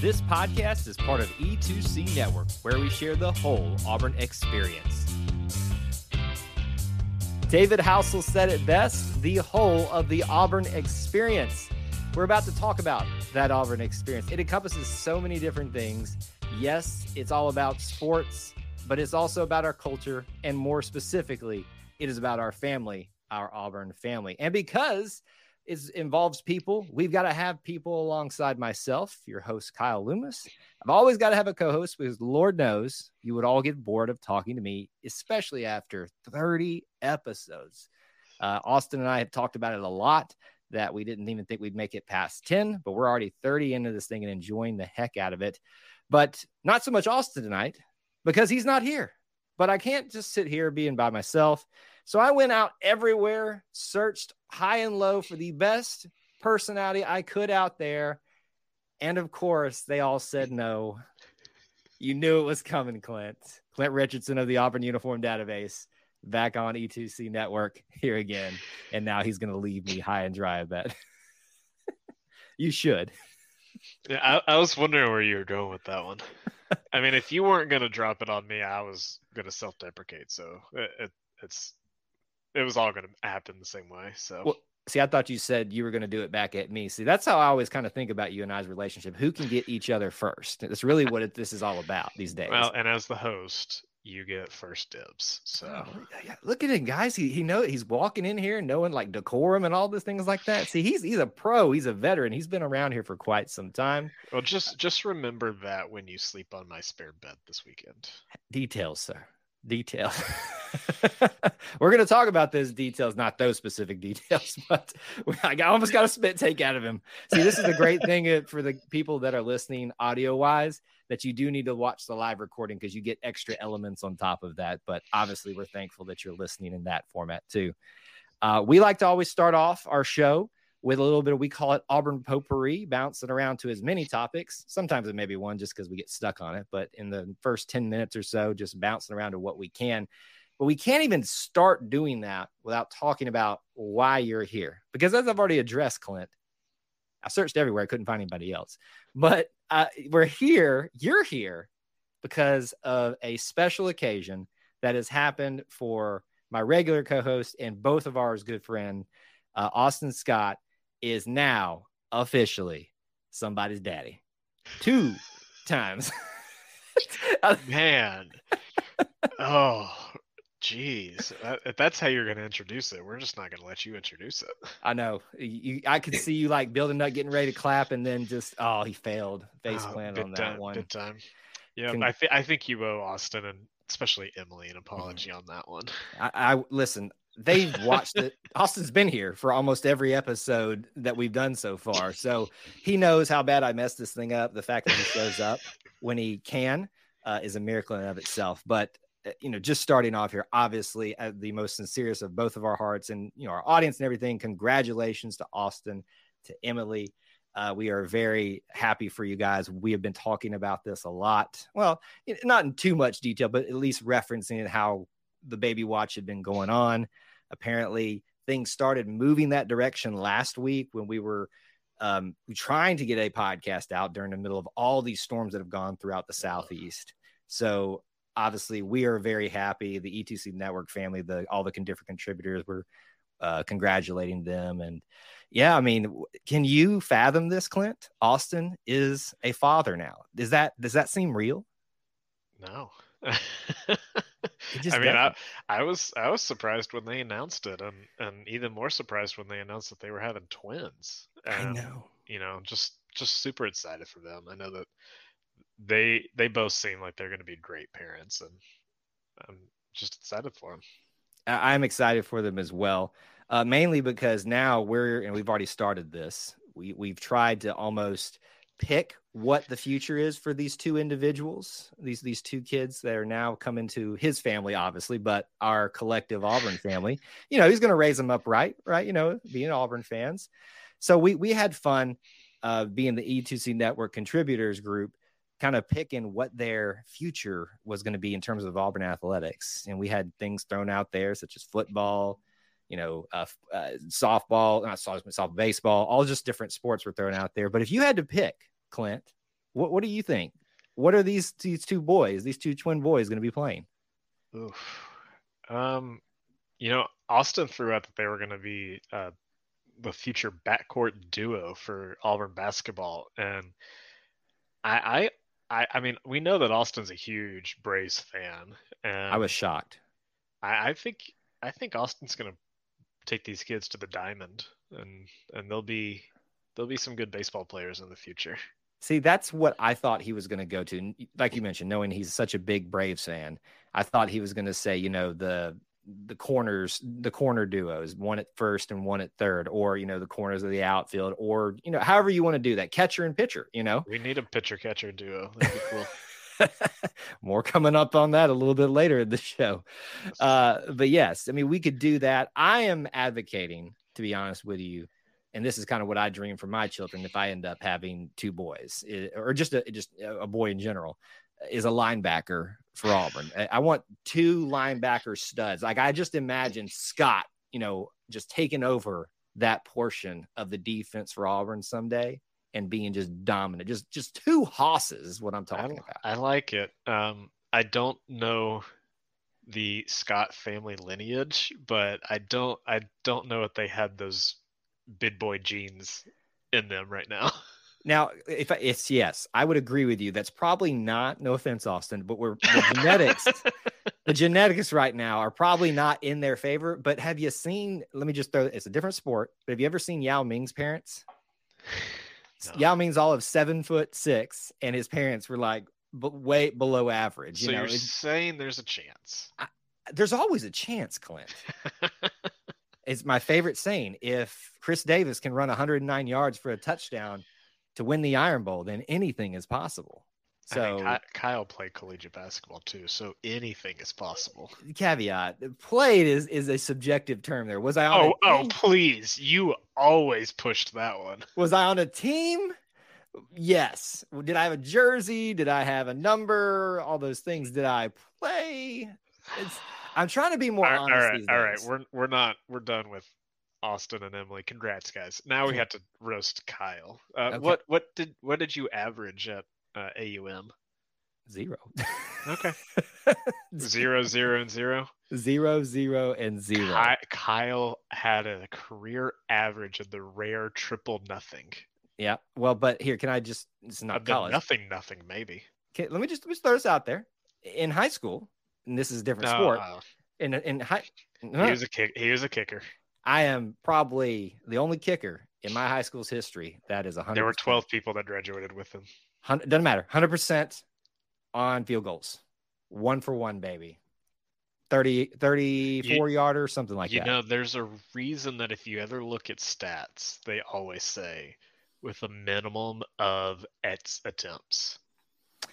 This podcast is part of E2C Network, where we share the whole Auburn experience. David Housel said it best the whole of the Auburn experience. We're about to talk about that Auburn experience. It encompasses so many different things. Yes, it's all about sports, but it's also about our culture. And more specifically, it is about our family, our Auburn family. And because it involves people, we've got to have people alongside myself, your host, Kyle Loomis. I've always got to have a co host because Lord knows you would all get bored of talking to me, especially after 30 episodes. Uh, Austin and I have talked about it a lot that we didn't even think we'd make it past 10, but we're already 30 into this thing and enjoying the heck out of it. But not so much Austin tonight because he's not here. But I can't just sit here being by myself. So I went out everywhere, searched high and low for the best personality I could out there. And of course, they all said no. You knew it was coming, Clint. Clint Richardson of the Auburn Uniform Database back on E2C Network here again. And now he's going to leave me high and dry, I bet. you should. Yeah, I, I, was wondering where you were going with that one. I mean, if you weren't going to drop it on me, I was going to self deprecate. So it, it, it's it was all going to happen the same way. So. Well, see, I thought you said you were going to do it back at me. See, that's how I always kind of think about you and I's relationship. Who can get each other first? That's really what it, this is all about these days. Well, and as the host, you get first dibs. So oh, yeah, look at him, guys. He he know he's walking in here knowing like decorum and all these things like that. See, he's he's a pro. He's a veteran. He's been around here for quite some time. Well, just just remember that when you sleep on my spare bed this weekend. Details, sir detail. We're going to talk about those details, not those specific details, but I almost got a spit take out of him. See, this is a great thing for the people that are listening audio wise that you do need to watch the live recording because you get extra elements on top of that. But obviously, we're thankful that you're listening in that format too. Uh, we like to always start off our show with a little bit of we call it Auburn potpourri, bouncing around to as many topics. Sometimes it may be one just because we get stuck on it, but in the first 10 minutes or so, just bouncing around to what we can. But we can't even start doing that without talking about why you're here. Because as I've already addressed, Clint, I searched everywhere, I couldn't find anybody else. But uh, we're here, you're here because of a special occasion that has happened for my regular co host and both of ours good friend, uh, Austin Scott is now officially somebody's daddy. Two times. Man. Oh, Jeez, if that's how you're going to introduce it, we're just not going to let you introduce it. I know. You, I could see you like building up, getting ready to clap, and then just oh, he failed. Face oh, plant on time, that one. Good time. Yeah, Can, I think I think you owe Austin and especially Emily an apology mm-hmm. on that one. I, I listen they've watched it. Austin's been here for almost every episode that we've done so far. So he knows how bad I messed this thing up. The fact that he shows up when he can uh, is a miracle in of itself. But uh, you know, just starting off here, obviously, at the most sincerest of both of our hearts and you know our audience and everything. Congratulations to Austin, to Emily. Uh, we are very happy for you guys. We have been talking about this a lot. Well, not in too much detail, but at least referencing how the baby watch had been going on. Apparently, things started moving that direction last week when we were um, trying to get a podcast out during the middle of all these storms that have gone throughout the southeast. So obviously, we are very happy. The E2C network family, the all the different contributors, were uh, congratulating them. And yeah, I mean, can you fathom this, Clint? Austin is a father now. Does that does that seem real? No. I mean, I, I was I was surprised when they announced it, and and even more surprised when they announced that they were having twins. And, I know. You know, just just super excited for them. I know that they they both seem like they're going to be great parents, and I'm just excited for them. I'm excited for them as well, uh, mainly because now we're and we've already started this. We we've tried to almost pick what the future is for these two individuals, these these two kids that are now coming to his family, obviously, but our collective Auburn family. You know, he's going to raise them up right, right? You know, being Auburn fans. So we we had fun uh, being the E2C Network contributors group, kind of picking what their future was going to be in terms of Auburn athletics, and we had things thrown out there such as football. You know, uh, uh, softball, not softball, soft baseball, all just different sports were thrown out there. But if you had to pick Clint, What What do you think? What are these these two boys, these two twin boys, going to be playing? Oof. Um, you know, Austin threw out that they were going to be uh, the future backcourt duo for Auburn basketball, and I, I, I, I mean, we know that Austin's a huge Braves fan, and I was shocked. I, I think, I think Austin's going to take these kids to the diamond, and and they'll be, there'll be some good baseball players in the future. See, that's what I thought he was going to go to. Like you mentioned, knowing he's such a big Braves fan, I thought he was going to say, you know, the the corners, the corner duos, one at first and one at third, or you know, the corners of the outfield, or you know, however you want to do that, catcher and pitcher. You know, we need a pitcher catcher duo. That'd be cool. More coming up on that a little bit later in the show. Uh, but yes, I mean, we could do that. I am advocating, to be honest with you, and this is kind of what I dream for my children if I end up having two boys or just a just a boy in general is a linebacker for Auburn. I want two linebacker studs. Like I just imagine Scott, you know, just taking over that portion of the defense for Auburn someday and being just dominant. Just just two hosses is what I'm talking I, about. I like it. Um I don't know the Scott family lineage, but I don't I don't know if they had those big boy genes in them right now. Now, if I, it's yes, I would agree with you. That's probably not. No offense, Austin, but we're the genetics. the genetics right now are probably not in their favor. But have you seen? Let me just throw. It's a different sport. But have you ever seen Yao Ming's parents? No. Yao Ming's all of seven foot six, and his parents were like but way below average. You so know, you're saying there's a chance. I, there's always a chance, Clint. it's my favorite saying. If Chris Davis can run 109 yards for a touchdown to win the Iron Bowl, then anything is possible. So I mean, Kyle played collegiate basketball too, so anything is possible. Caveat: played is is a subjective term. There was I on. Oh, oh, please! You always pushed that one. Was I on a team? Yes. Did I have a jersey? Did I have a number? All those things. Did I play? It's, I'm trying to be more all, honest. All right, all right. We're we're not we're done with Austin and Emily. Congrats, guys. Now we have to roast Kyle. Uh, okay. What what did what did you average at uh, AUM? Zero. Okay. zero, zero, and zero. Zero, zero, and zero. Ky- Kyle had a career average of the rare triple nothing. Yeah. Well, but here, can I just? It's not college. Nothing, nothing, maybe. Okay, let me just, let me just throw this out there. In high school, and this is a different no, sport. Uh, in in high, he was a kick. He was a kicker. I am probably the only kicker in my high school's history that is a 100 There were 12 people that graduated with him. Doesn't matter. 100% on field goals. One for one, baby. 30, 34 you, yarder, something like you that. You know, there's a reason that if you ever look at stats, they always say with a minimum of X attempts.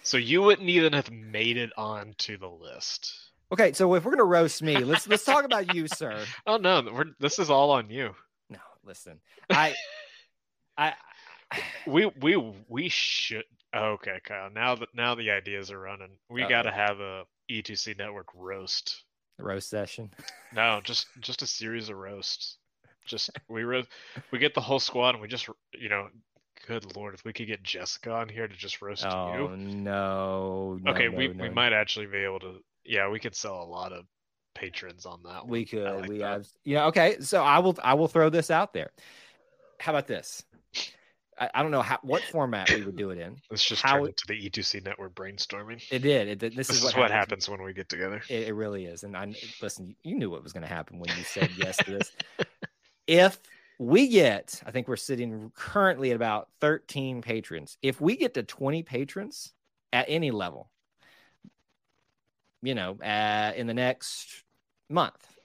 So you wouldn't even have made it onto the list. Okay, so if we're gonna roast me, let's let's talk about you, sir. Oh no, we're, this is all on you. No, listen, I, I, we we we should. Okay, Kyle. Now that now the ideas are running, we got to have a E2C network roast. Roast session. No, just just a series of roasts. Just we roast, we get the whole squad, and we just you know Good lord, if we could get Jessica on here to just roast oh, you. No, no. Okay, no, we no, we no. might actually be able to. Yeah, we could sell a lot of patrons on that. One. We could. like we that. have. Yeah. Okay. So I will. I will throw this out there. How about this? I, I don't know how what format we would do it in. Let's just how turn it, to the E2C network brainstorming. It did. It, this, This, is is what, happens when we get together. It, it really is. And I listen. You knew what was going to happen when you said yes to this. if we get, I think we're sitting currently at about 13 patrons. If we get to 20 patrons at any level, you know, uh, in the next month,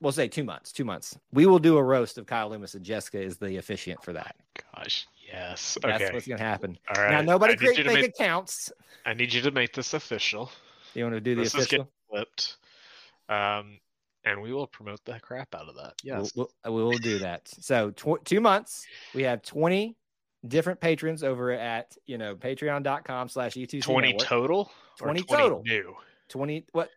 we'll say two months, two months, we will do a roast of Kyle Loomis and Jessica is the officiant for that. Gosh, yes. That's okay. what's going to happen. All right. Now, nobody create fake make- accounts. I need you to make this official. You want to do the this is official? getting flipped. Um, and we will promote the crap out of that. Yes. We'll, we'll, we will do that. So tw- two months, we have 20 different patrons over at, you know, patreon.com slash E2C. 20 network. total? or 20 total. New. 20, what?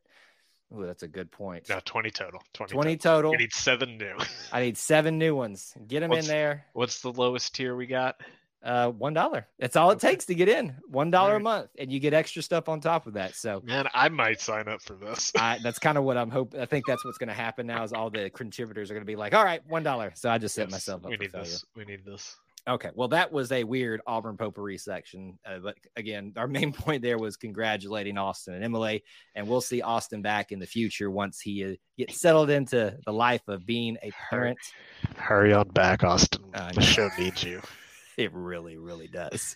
Oh, that's a good point. No, 20 total. 20, 20 total. total. We need seven new. I need seven new ones. Get them in there. What's the lowest tier we got? uh, one dollar. That's all it Okay. takes to get in. One dollar a month, and you get extra stuff on top of that. So Man, I might sign up for this. I, that's kind of what I'm hoping. I think that's what's going to happen now. Is all the contributors are going to be like, "All right, one dollar." So I just set Yes, myself up we for need failure. this. We need this. Okay, well, that was a weird Auburn potpourri section, uh, but again, our main point there was congratulating Austin and Emily, and we'll see Austin back in the future once he uh, gets settled into the life of being a parent. Hurry on back, Austin. I the show needs you. It really, really does.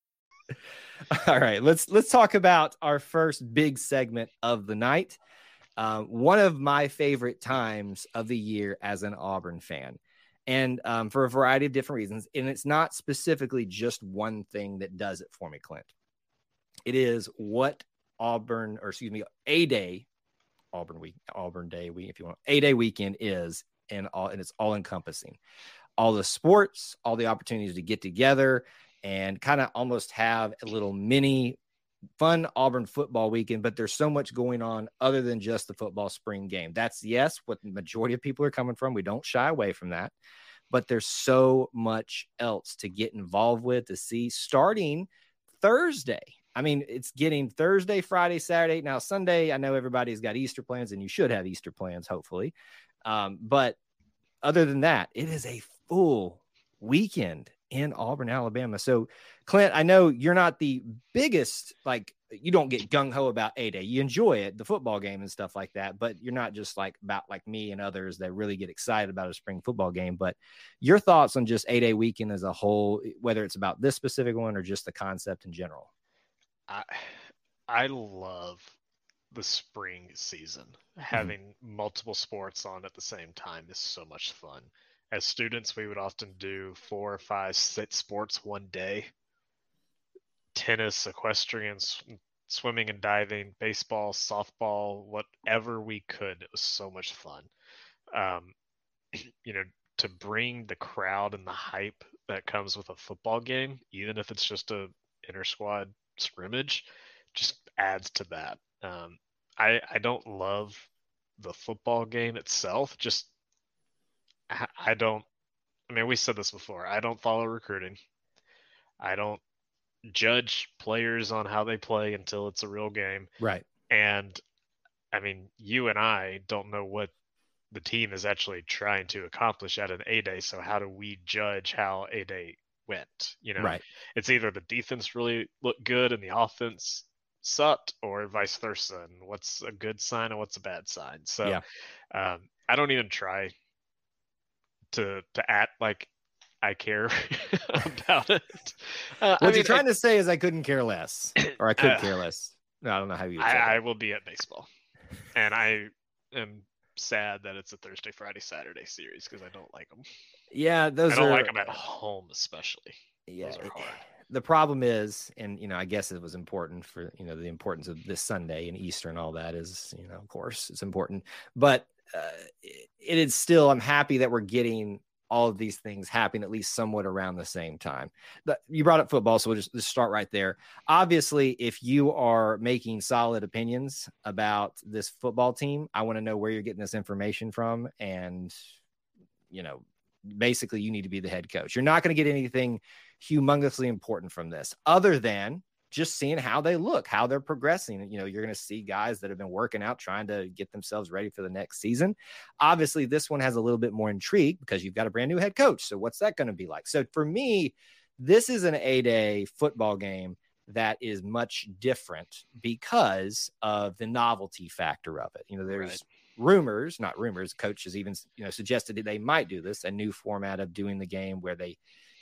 All right, let's let's talk about our first big segment of the night. Um, one of my favorite times of the year as an Auburn fan, and um, for a variety of different reasons. And it's not specifically just one thing that does it for me, Clint. It is what Auburn, or excuse me, A Day, Auburn week, Auburn Day week, if you want, A Day weekend is, and all, and it's all encompassing. All the sports, all the opportunities to get together, and kind of almost have a little mini fun Auburn football weekend, but there's so much going on other than just the football spring game. That's yes, what the majority of people are coming from. We don't shy away from that, but there's so much else to get involved with to see starting Thursday. I mean, it's getting Thursday, Friday, Saturday. Now, Sunday, I know everybody's got Easter plans, and you should have Easter plans, hopefully. Um, but other than that, it is a full weekend in Auburn, Alabama. So, Clint, I know you're not the biggest, like, you don't get gung ho about A Day. You enjoy it, the football game and stuff like that, but you're not just like about like me and others that really get excited about a spring football game. But your thoughts on just A Day weekend as a whole, whether it's about this specific one or just the concept in general? I I love the spring season. Mm-hmm. Having multiple sports on at the same time is so much fun. As students, we would often do four, five, six sports one day. Tennis, equestrian, sw- swimming and diving, baseball, softball, whatever we could. It was so much fun. Um, you know, to bring the crowd and the hype that comes with a football game, even if it's just a inter squad scrimmage, just adds to that. Um, I I don't love the football game itself. Just I, don't. I mean, we said this before. I don't follow recruiting. I don't judge players on how they play until it's a real game. Right. And I mean, you and I don't know what the team is actually trying to accomplish at an A day. So how do we judge how A day went? You know, Right. it's either the defense really looked good and the offense sucked, or vice versa. And what's a good sign and what's a bad sign? So Yeah. um, I don't even try to to act like I care about it. Uh, What I you're trying to say is I couldn't care less, or I could Uh, care less. No, I don't know how you. I. I will be at baseball, and I am sad that it's a Thursday, Friday, Saturday series because I don't like them. yeah, those I don't are like them at home, especially. yeah Those are it- the problem is and you know i guess it was important for you know the importance of this sunday and easter and all that is you know of course it's important but Uh, it, it is still i'm happy that we're getting all of these things happening at least somewhat around the same time. But you brought up football so we'll just, just start right there. Obviously if you are making solid opinions about this football team i want to know where you're getting this information from and you know basically you need to be the head coach. You're not going to get anything humongously important from this other than just seeing how they look, how they're progressing. You know, you're going to see guys that have been working out trying to get themselves ready for the next season. Obviously, this one has a little bit more intrigue because you've got a brand new head coach. So, what's that going to be like? So, for me, this is an A day football game that is much different because of the novelty factor of it. You know, there's Right. rumors, not rumors, coaches even, you know, suggested that they might do this, a new format of doing the game where they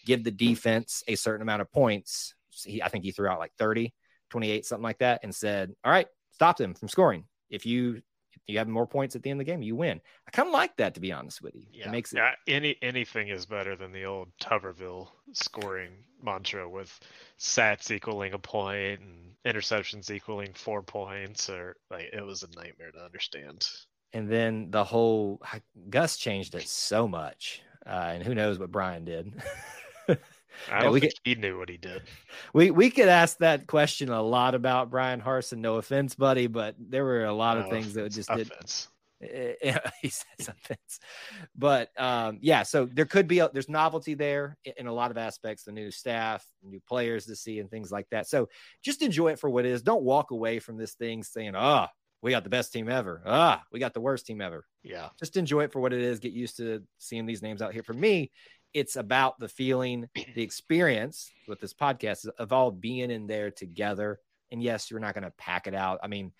give the defense a certain amount of points. He, I think he threw out like 30, 28, something like that, and said, All right, stop them from scoring. If you You have more points at the end of the game, you win. I kind of like that, to be honest with you. Yeah, It makes it yeah, any anything is better than the old Tuberville scoring mantra with sats equaling a point and interceptions equaling four points, or like it was a nightmare to understand. and then the whole Gus changed it so much, uh, and who knows what Bryan did. I don't we think he knew what he did. we we could ask that question a lot about Bryan Harsin. No offense, buddy, but there were a lot of No things that just did. offense. Eh, he says offense, but um, yeah. So there could be a, there's novelty there in, in a lot of aspects. The new staff, new players to see, and things like that. So just enjoy it for what it is. Don't walk away from this thing saying, "Ah, we got the best team ever. Ah, we got the worst team ever." Yeah, just enjoy it for what it is. Get used to seeing these names out here. For me, it's about the feeling, the experience with this podcast of all being in there together. And yes, you're not going to pack it out. I mean,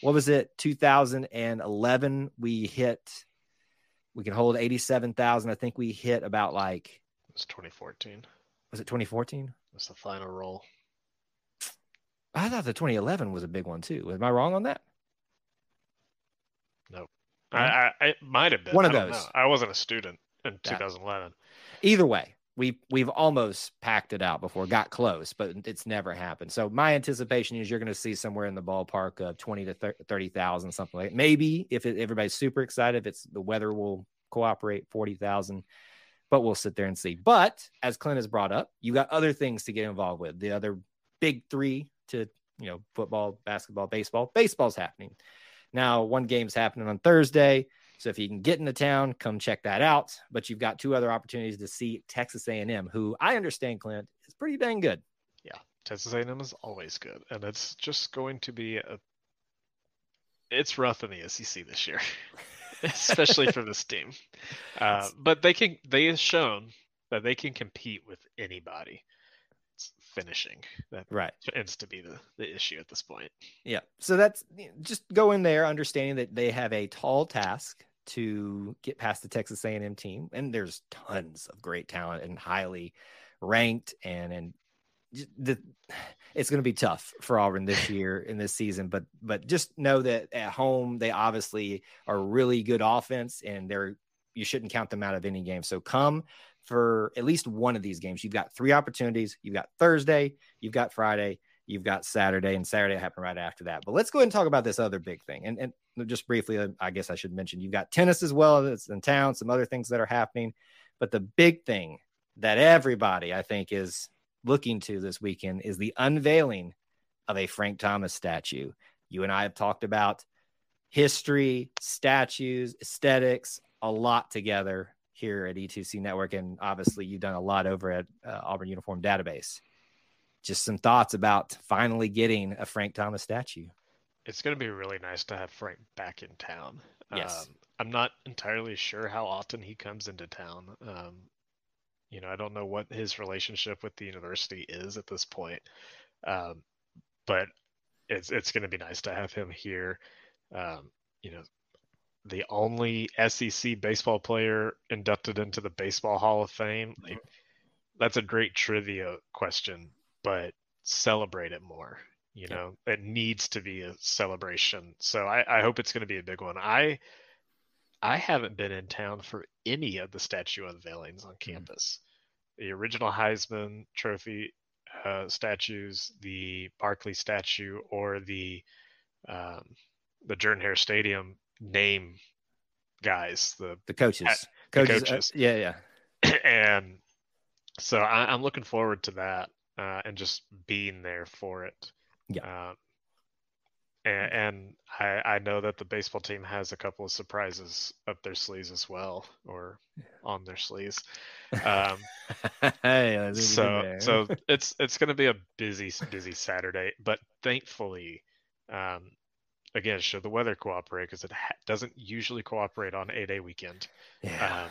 what was it? 2011, we hit, we can hold 87,000. I think we hit about like, it was 2014. was it 2014? Was the final roll? I thought the 2011 was a big one too. Am I wrong on that? No, I, I it might have been One of I those. know. I wasn't a student in That- 2011. Either way we we've almost packed it out before got close but it's never happened. So my anticipation is you're going to see somewhere in the ballpark of 20 to 30,000 something like maybe if it, everybody's super excited if it's the weather will cooperate 40,000 but we'll sit there and see. But as Clint has brought up you got other things to get involved with. The other big 3 to you know football basketball baseball baseball's happening. Now one game's happening on Thursday so if you can get into town, come check that out. But you've got two other opportunities to see Texas A&M, who I understand, Clint, is pretty dang good. Yeah, Texas A&M is always good, and it's just going to be a. It's rough in the SEC this year, especially for this team. Uh, but they can. They have shown that they can compete with anybody. It's finishing that Right. tends to be the, the issue at this point. Yeah. So that's just go in there understanding that they have a tall task to get past the Texas A&M team, and there's tons of great talent and highly ranked and and the it's going to be tough for Auburn this year in this season but but just know that at home they obviously are really good offense and they're you shouldn't count them out of any game. So come for at least one of these games. You've got three opportunities. You've got Thursday. You've got Friday you've got Saturday and Saturday happened right after that but let's go ahead and talk about this other big thing and and just briefly uh, I guess I should mention you've got tennis as well that's in town some other things that are happening but the big thing that everybody I think is looking to this weekend is the unveiling of a Frank Thomas statue. You and I have talked about history, statues, aesthetics, a lot together here at E2C Network. And obviously, you've done a lot over at uh, Auburn Uniform Database. Just some thoughts about finally getting a Frank Thomas statue. It's going to be really nice to have Frank back in town. Yes. Um, I'm not entirely sure how often he comes into town. Um, you know, I don't know what his relationship with the university is at this point, um, but it's it's going to be nice to have him here. Um, you know, the only SEC baseball player inducted into the Baseball Hall of Fame. Like, that's a great trivia question, but celebrate it more. You Yeah. know, it needs to be a celebration. So I, I hope it's going to be a big one. I I haven't been in town for any of the statue unveilings on campus. The original Heisman Trophy uh, statues, the Barkley statue, or the um, the Jordan Hare Stadium name guys. The The coaches. Uh, the coaches. uh, yeah, yeah. and so I, I'm looking forward to that uh, and just being there for it. Yeah. Um, and, and I, I know that the baseball team has a couple of surprises up their sleeves as well, or on their sleeves. Um, hey, let's get in so so it's it's going to be a busy busy Saturday, but thankfully, um, again, should the weather cooperate because it ha- doesn't usually cooperate on A Day weekend yeah. um,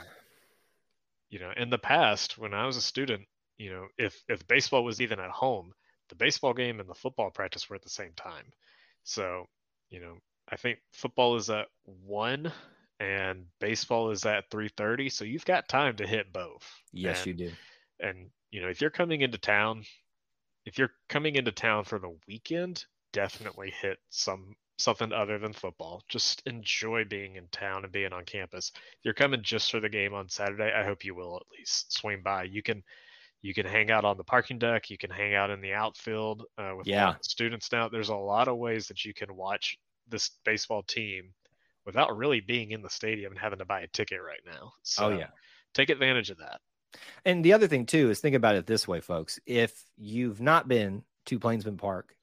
you know in the past when i was a student you know if if baseball was even at home the baseball game and the football practice were at the same time so you know i think football is at 1 and baseball is at 3.30 so you've got time to hit both yes, and, you do. and you know if you're coming into town if you're coming into town for the weekend definitely hit some something other than football. Just enjoy being in town and being on campus. If you're coming just for the game on Saturday, I hope you will at least swing by. You can you can hang out on the parking deck. You can hang out in the outfield uh, with Yeah. students now. There's a lot of ways that you can watch this baseball team without really being in the stadium and having to buy a ticket right now. So oh yeah. take advantage of that. And the other thing too is think about it this way, folks. If you've not been to Plainsman Park,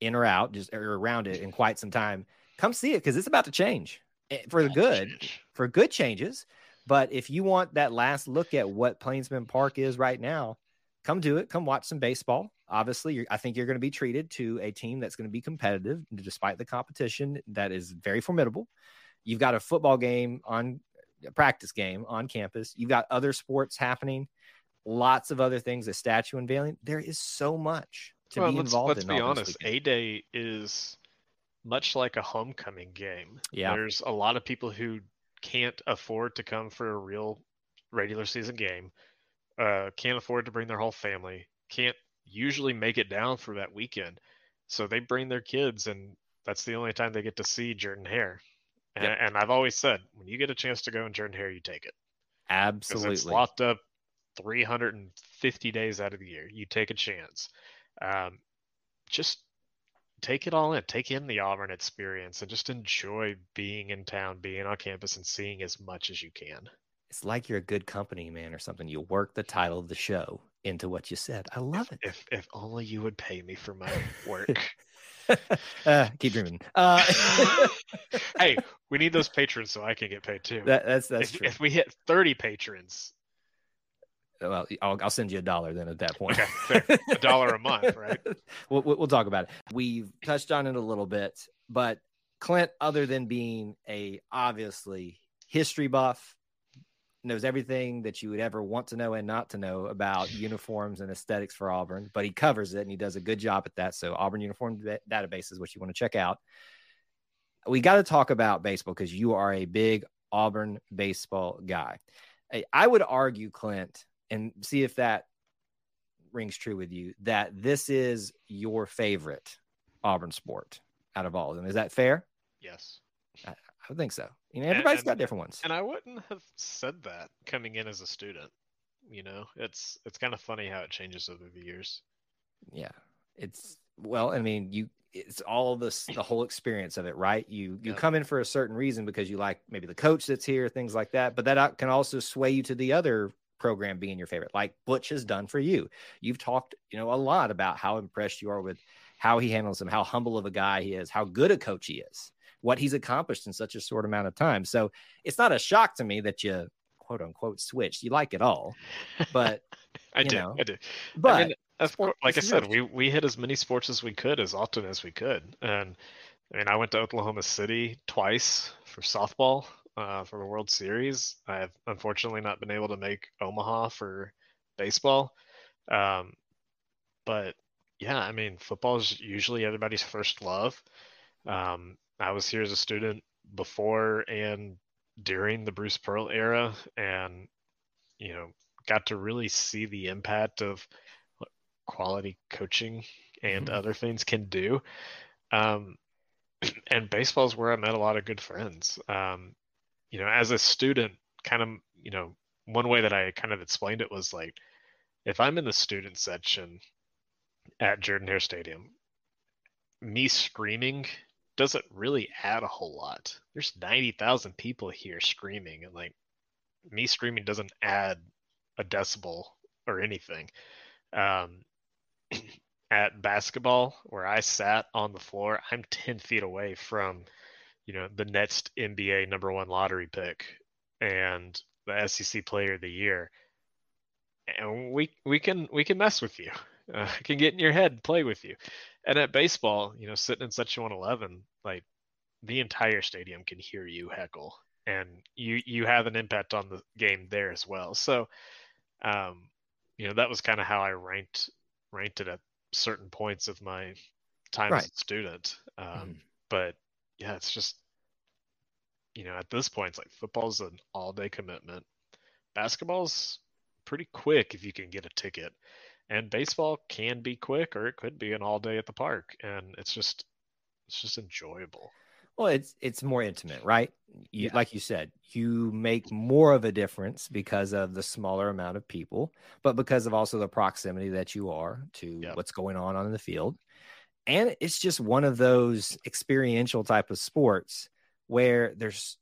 in or out, just or around it in quite some time, come see it because it's about to change eh, for the good, for good changes. But if you want that last look at what Plainsman Park is right now, come do it. Come watch some baseball. Obviously, you're, I think you're going to be treated to a team that's going to be competitive despite the competition that is very formidable. You've got a football game on a practice game on campus. You've got other sports happening, lots of other things, a statue unveiling. There is so much to well, be let's, involved let's in. be all this honest. A Day is much like a homecoming game. Yeah. There's a lot of people who can't afford to come for a real regular season game, uh, can't afford to bring their whole family, can't usually make it down for that weekend. So they bring their kids, and that's the only time they get to see Jordan Hare. And, Yep. and I've always said, when you get a chance to go in Jordan Hare, you take it. Absolutely. it's locked up 350 days out of the year. You take a chance. Um, just take it all in. Take in the Auburn experience and just enjoy being in town, being on campus, and seeing as much as you can. It's like you're a good company man or something. You work the title of the show into what you said. I love it. If if only you would pay me for my work. uh, keep dreaming. Uh, hey, we need those patrons so I can get paid too. that, that's that's if, true. if we hit 30 patrons, well, I'll, I'll send you a dollar then at that point. Okay. A dollar a month, right? we'll, we'll talk about it. We've touched on it a little bit, but Clint, other than being a obviously history buff, knows everything that you would ever want to know and not to know about uniforms and aesthetics for Auburn, but he covers it and he does a good job at that. So Auburn Uniform Da- Database is what you want to check out. We got to talk about baseball because you are a big Auburn baseball guy. I would argue, Clint, and see if that rings true with you, that this is your favorite Auburn sport out of all of them. Is that fair? yes. I would think so. You know, everybody's and- got different ones. And I wouldn't have said that coming in as a student. You know, it's it's kind of funny how it changes over the years. yeah it's well i mean you it's all this the whole experience of it right you you Yeah. come in for a certain reason because you like maybe the coach that's here things like that but that can also sway you to the other program being your favorite like butch has done for you. You've talked you know a lot about how impressed you are with how he handles him how humble of a guy he is how good a coach he is what he's accomplished in such a short amount of time. So it's not a shock to me that you quote unquote switched. You like it all but I do, know, I do. but I mean, of sport- course, like I said, we we hit as many sports as we could as often as we could, and I mean, I went to Oklahoma City twice for softball uh, for the World Series. I've unfortunately not been able to make Omaha for baseball, um, but yeah, I mean, football is usually everybody's first love. Um, I was here as a student before and during the Bruce Pearl era, and you know, got to really see the impact of what quality coaching and Mhm. other things can do. Um, and baseball is where I met a lot of good friends. Um, you know, as a student, kind of, you know, one way that I kind of explained it was like, if I'm in the student section at Jordan Hare Stadium, me screaming doesn't really add a whole lot. There's 90,000 people here screaming, and like me screaming doesn't add a decibel or anything. Um, at basketball, where I sat on the floor, I'm 10 feet away from, you know, the next NBA number one lottery pick and the SEC player of the year. And we we can we can mess with you. Uh, can get in your head and play with you. And at baseball, you know, sitting in section 111, like the entire stadium can hear you heckle and you you have an impact on the game there as well. So um you know that was kind of how I ranked ranked it at certain points of my time as a student. Um Mhm. but yeah, it's just you know, at this point it's like football's an all-day commitment. Basketball's pretty quick if you can get a ticket. And baseball can be quick or it could be an all day at the park. And it's just it's just enjoyable. Well, it's it's more intimate, right? You, Yeah. Like you said, you make more of a difference because of the smaller amount of people, but because of also the proximity that you are to Yep. what's going on on the field. And it's just one of those experiential type of sports where there's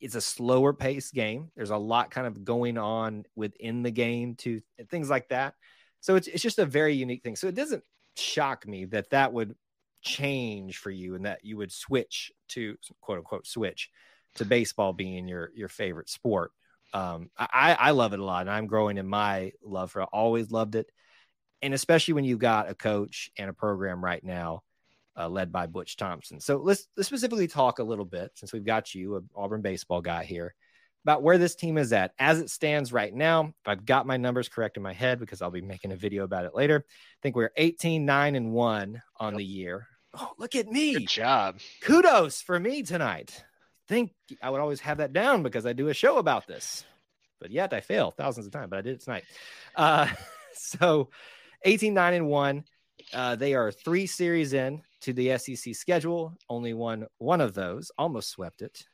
it's a slower paced game. There's a lot kind of going on within the game to things like that. So it's it's just a very unique thing. So it doesn't shock me that that would change for you and that you would switch to quote unquote switch to baseball being your your favorite sport. Um, I, I love it a lot, and I'm growing in my love for it. Always loved it, and especially when you've got a coach and a program right now uh, led by Butch Thompson. So let's let's specifically talk a little bit since we've got you, an Auburn baseball guy here, about where this team is at as it stands right now. If I've got my numbers correct in my head, because I'll be making a video about it later. I think we're 18, 9, and 1 on Yep. the year. Oh, look at me. Good job. Kudos for me tonight. think I would always have that down because I do a show about this. But yet I fail thousands of times, but I did it tonight. Uh, so 18, 9, and 1. Uh, they are three series in to the SEC schedule. Only won one of those, almost swept it.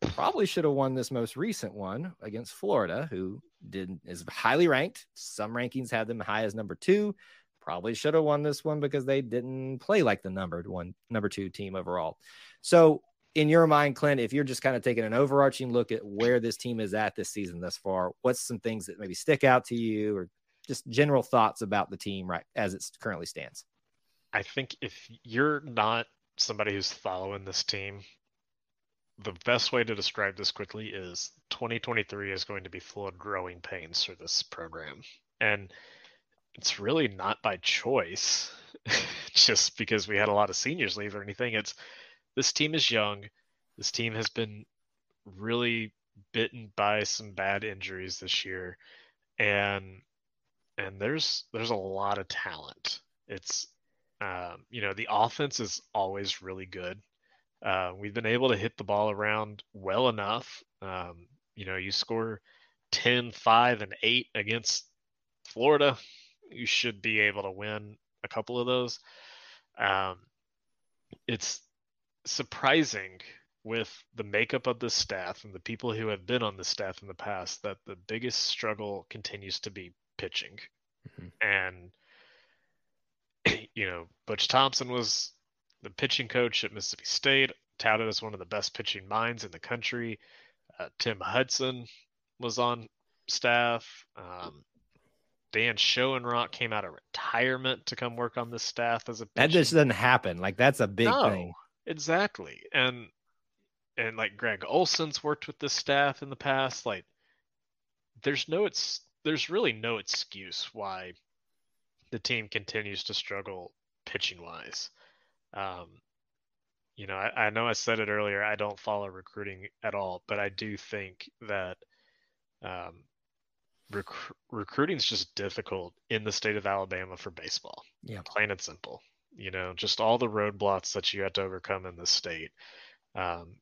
Probably should have won this most recent one against Florida, who didn't is highly ranked. Some rankings had them high as number two. Probably should have won this one because they didn't play like the numbered one, number two team overall. So, in your mind, Clint, if you're just kind of taking an overarching look at where this team is at this season thus far, what's some things that maybe stick out to you, or just general thoughts about the team right as it currently stands? I think if you're not somebody who's following this team, the best way to describe this quickly is 2023 is going to be full of growing pains for this program. And it's really not by choice, just because we had a lot of seniors leave or anything. It's this team is young. This team has been really bitten by some bad injuries this year. And and there's there's a lot of talent. It's um, you know, the offense is always really good. Uh, we've been able to hit the ball around well enough. Um, you know, you score 10, 5, and 8 against Florida, you should be able to win a couple of those. Um, it's surprising with the makeup of the staff and the people who have been on the staff in the past that the biggest struggle continues to be pitching. Mhm. And you know, Butch Thompson was the pitching coach at Mississippi State, touted as one of the best pitching minds in the country. Uh, Tim Hudson was on staff. Um, Dan Schoenrock came out of retirement to come work on this staff as a That just doesn't happen. Like that's a big No, thing. Exactly. And and like Gregg Olson's worked with this staff in the past. Like there's no it's there's really no excuse why the team continues to struggle pitching wise. Um you know, I, I know I said it earlier, I don't follow recruiting at all, but I do think that um rec- recruiting is just difficult in the state of Alabama for baseball Yeah. plain and simple. You know, just all the roadblocks that you have to overcome in the state. Um,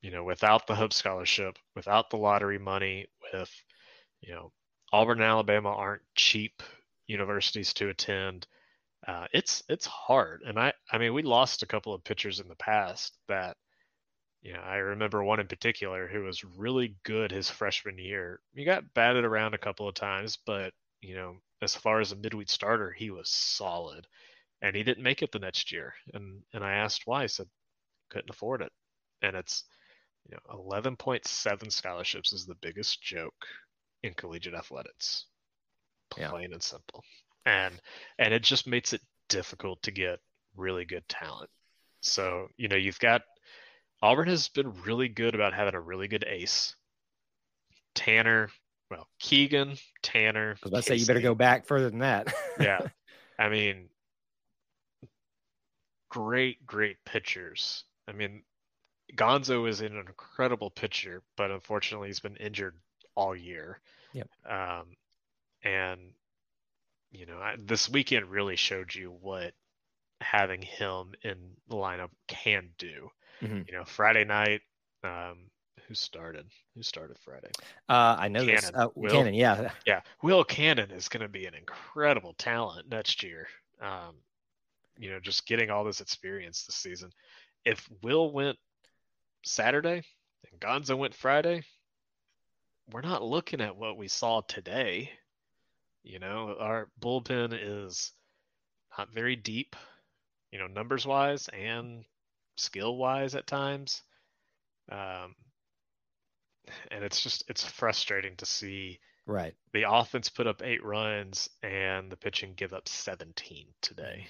you know, without the Hope Scholarship, without the lottery money, with, you know, Auburn and Alabama aren't cheap universities to attend. Uh, it's it's hard, and I I mean we lost a couple of pitchers in the past that, you know, I remember one in particular who was really good his freshman year. He got batted around a couple of times, but you know, as far as a midweek starter, he was solid and he didn't make it the next year. And and I asked why. He said couldn't afford it. And it's you know 11.7 scholarships is the biggest joke in collegiate athletics. Yeah. Plain and simple. And and it just makes it difficult to get really good talent. So you know you've got Auburn has been really good about having a really good ace. Tanner, well, Keegan, Tanner. I was about to say you better go back further than that. Yeah. I mean, great, great pitchers. I mean, Gonzo is an incredible pitcher, but unfortunately he's been injured all year. Yep. Um, and you know, I, this weekend really showed you what having him in the lineup can do. Mhm. You know, Friday night, um, who started? Who started Friday? Uh, I know this. Uh, Will? Cannon, yeah. Yeah, Will Cannon is going to be an incredible talent next year. Um, you know, just getting all this experience this season. If Will went Saturday and Gonzo went Friday, we're not looking at what we saw today. You know, our bullpen is not very deep, you know, numbers wise and skill wise at times. Um, and it's just it's frustrating to see Right. the offense put up eight runs and the pitching give up 17 today.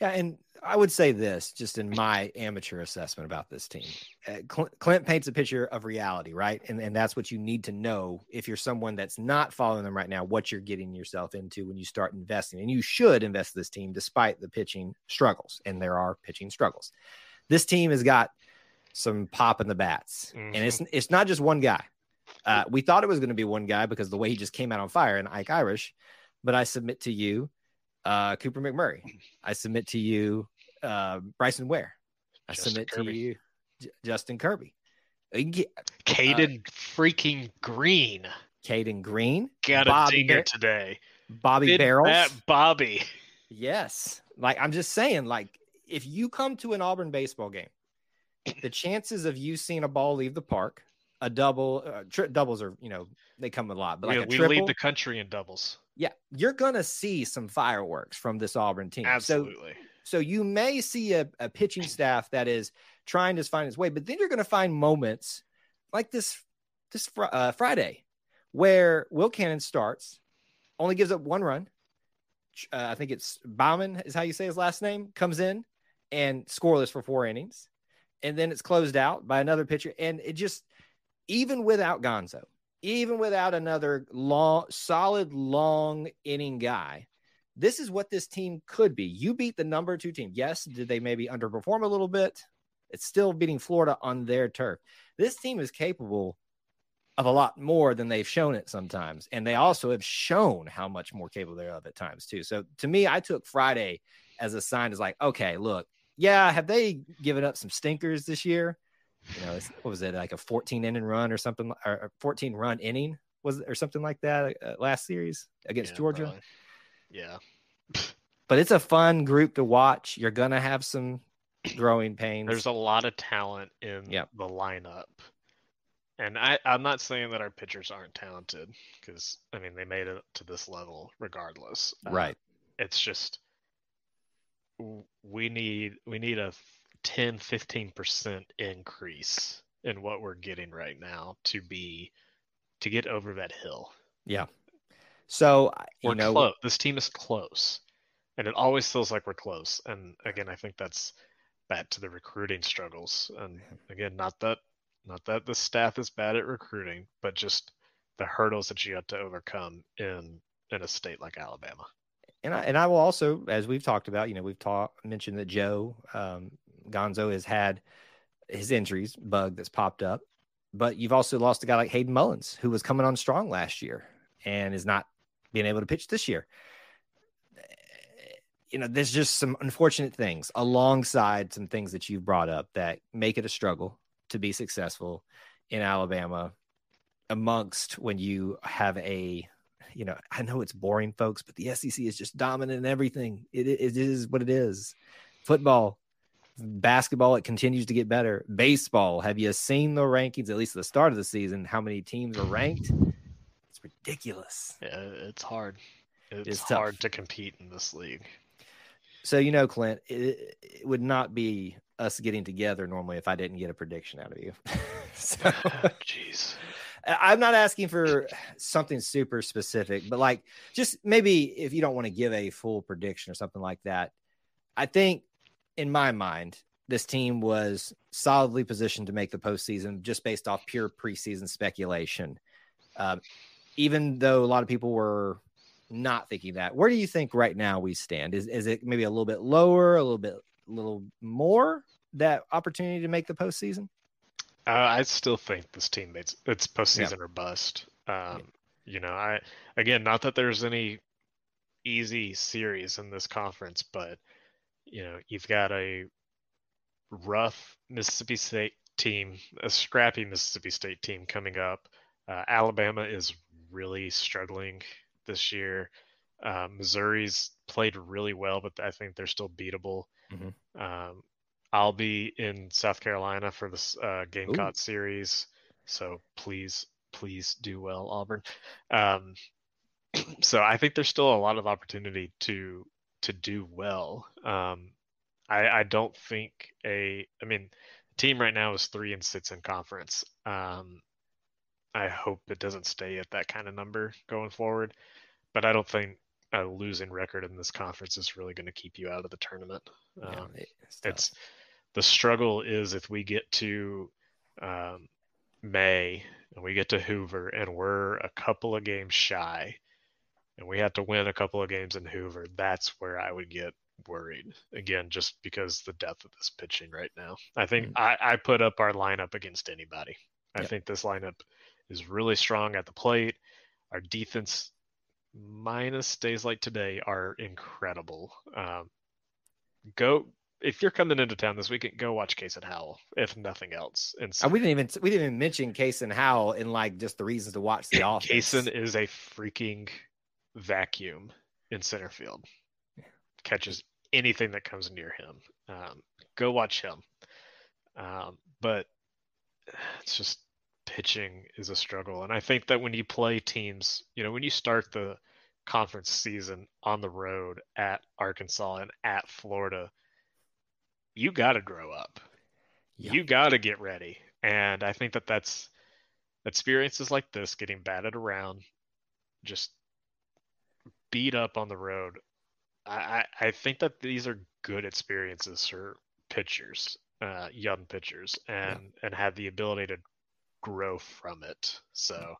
Yeah, and I would say this, just in my amateur assessment about this team, uh, Cl- Clint paints a picture of reality, right? And and that's what you need to know if you're someone that's not following them right now, what you're getting yourself into when you start investing. And you should invest in this team despite the pitching struggles, and there are pitching struggles. This team has got some pop in the bats, and it's it's not just one guy. Uh, we thought it was going to be one guy because the way he just came out on fire and Ike Irish, but I submit to you, uh, Cooper McMurray. I submit to you, uh, Bryson Ware. I Justin submit Kirby. to you, J- Justin Kirby. Uh, get Caden freaking Green Caden Green, got a dinger Bar- today. Bobby Big Barrels. Bat Bobby. Yes. Like I'm just saying, like if you come to an Auburn baseball game, the chances of you seeing a ball leave the park, a double, uh, tri- doubles are, you know, they come a lot, but we like a we triple, lead the country in doubles. Yeah, you're gonna see some fireworks from this Auburn team. Absolutely. So you may see a, a pitching staff that is trying to find its way, but then you're going to find moments like this this fr- uh, Friday where Will Cannon starts, only gives up one run. Uh, I think it's Bauman is how you say his last name. Comes in and scoreless for four innings, and then it's closed out by another pitcher. And it just even without Gonzo, even without another long, solid long inning guy, this is what this team could be. You beat the number two team. Yes, did they maybe underperform a little bit? It's still beating Florida on their turf. This team is capable of a lot more than they've shown it sometimes. And they also have shown how much more capable they're of at times, too. So to me, I took Friday as a sign as like, okay, look, yeah, have they given up some stinkers this year? You know, it's, what was it like a 14 inning run or something, or a 14 run inning was or something like that uh, last series against Yeah, Georgia? probably. Yeah. but it's a fun group to watch. You're gonna have some growing pains. There's a lot of talent in Yep. the lineup. And I, I'm not saying that our pitchers aren't talented because, I mean, they made it to this level regardless. Uh, right. it's just we need we need a 10 15% increase in what we're getting right now to be to get over that hill. Yeah. So we're know, close this team is close and it always feels like we're close. And again i think that's back to the recruiting struggles. And again not that not that the staff is bad at recruiting but just the hurdles that you have to overcome in in a state like alabama. And I and I will also, as we've talked about, you know, we've talked mentioned that Joe um, Gonzo has had his injuries bug that's popped up, but you've also lost a guy like Hayden Mullins who was coming on strong last year and is not being able to pitch this year. You know, there's just some unfortunate things alongside some things that you've brought up that make it a struggle to be successful in Alabama amongst when you have a you know, I know it's boring, folks, but the SEC is just dominant in everything. It, it is what it is. Football, basketball, it continues to get better. Baseball, have you seen the rankings, at least at the start of the season, how many teams are ranked? It's ridiculous. yeah it's hard it's tough. hard to compete in this league So, you know, Clint, it, it would not be us getting together normally if I didn't get a prediction out of you. so, jeez I'm not asking for something super specific, but like just maybe if you don't want to give a full prediction or something like that, I think in my mind, this team was solidly positioned to make the postseason just based off pure preseason speculation. Um, even though a lot of people were not thinking that, where do you think right now we stand? Is is it maybe a little bit lower, a little bit, a little more that opportunity to make the postseason? Uh, I still think this team it's it's postseason or bust. Um, You know, I again, not that there's any easy series in this conference, but you know, you've got a rough Mississippi State team, a scrappy Mississippi State team coming up. Uh, Alabama is really struggling this year. Uh, Missouri's played really well, but I think they're still beatable. Mhm. Um, I'll be in South Carolina for this uh, Gamecock series, so please, please do well, Auburn. Um, so I think there's still a lot of opportunity to to do well. Um, I, I don't think a. I mean, the team right now is three and six in conference. Um, I hope it doesn't stay at that kind of number going forward, but I don't think a losing record in this conference is really going to keep you out of the tournament. Yeah, Um, it's it's the struggle is if we get to um, May and we get to Hoover and we're a couple of games shy and we have to win a couple of games in Hoover, that's where I would get worried again, just because the depth of this pitching right now. I think Mm. I, I put up our lineup against anybody. I Yep. think this lineup is really strong at the plate. Our defense, minus days like today, are incredible. Um, go if you're coming into town this weekend, go watch Kason Howell, if nothing else. And Uh, we didn't even we didn't even mention Kason Howell in like just the reasons to watch the offense. Kason is a freaking vacuum in center field. Catches anything that comes near him. Um, go watch him. Um, but it's just pitching is a struggle, and I think that when you play teams, you know, when you start the conference season on the road at Arkansas and at Florida, you got to grow up. Yeah. You got to get ready, and I think that that's experiences like this, getting batted around, just beat up on the road. I, I, think that these are good experiences for pitchers, uh, young pitchers, and and have the ability to grow from it. So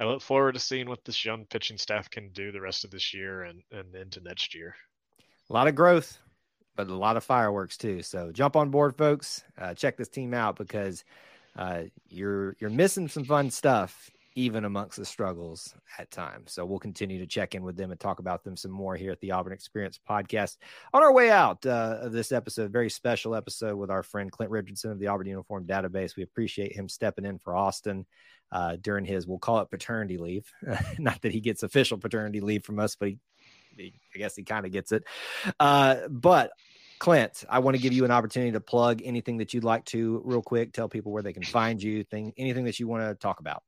I look forward to seeing what this young pitching staff can do the rest of this year and, and into next year. a lot of growth, but a lot of fireworks too. So jump on board, folks. Uh, check this team out because uh, you're you're missing some fun stuff even amongst the struggles at times. So we'll continue to check in with them and talk about them some more here at the Auburn Experience podcast. On our way out uh, of this episode, very special episode with our friend Clint Richardson of the Auburn Uniform Database. We appreciate him stepping in for Austin uh, during his, we'll call it paternity leave. Not that he gets official paternity leave from us, but he, he I guess he kind of gets it. Uh, but Clint, I want to give you an opportunity to plug anything that you'd like to real quick. Tell people where they can find you, thing, anything that you want to talk about.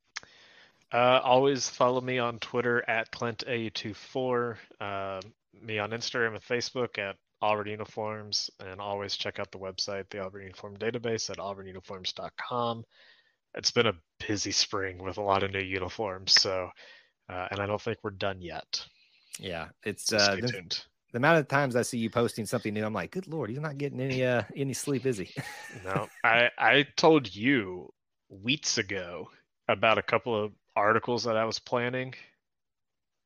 Uh, always follow me on Twitter at ClintA24, uh, me on Instagram and Facebook at Auburn Uniforms, and always check out the website, the Auburn Uniform Database at auburnuniforms.com. It's been a busy spring with a lot of new uniforms, so uh, and I don't think we're done yet. Yeah, it's So uh, stay the, tuned. the amount of times I see you posting something new, I'm like, good lord, he's not getting any uh any sleep, is he? No, I I told you weeks ago about a couple of articles that I was planning,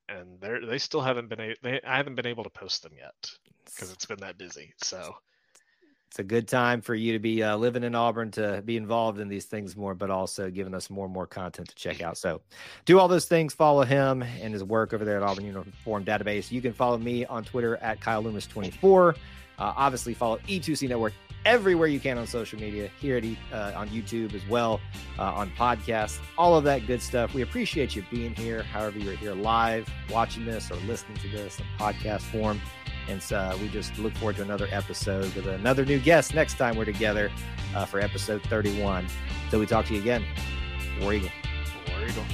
and they they still haven't been they I haven't been able to post them yet because it's been that busy. So it's a good time for you to be uh, living in Auburn to be involved in these things more, but also giving us more and more content to check out. So do all those things. Follow him and his work over there at Auburn Uniform Database. You can follow me on Twitter at Kyle Loomis24. Uh, obviously, follow E2C Network everywhere you can on social media, here at uh, on YouTube as well, uh, on podcasts, all of that good stuff. We appreciate you being here, however you're here live, watching this, or listening to this in podcast form. And so uh, we just look forward to another episode with another new guest next time we're together uh, for episode 31. Until we talk to you again, War Eagle. War Eagle.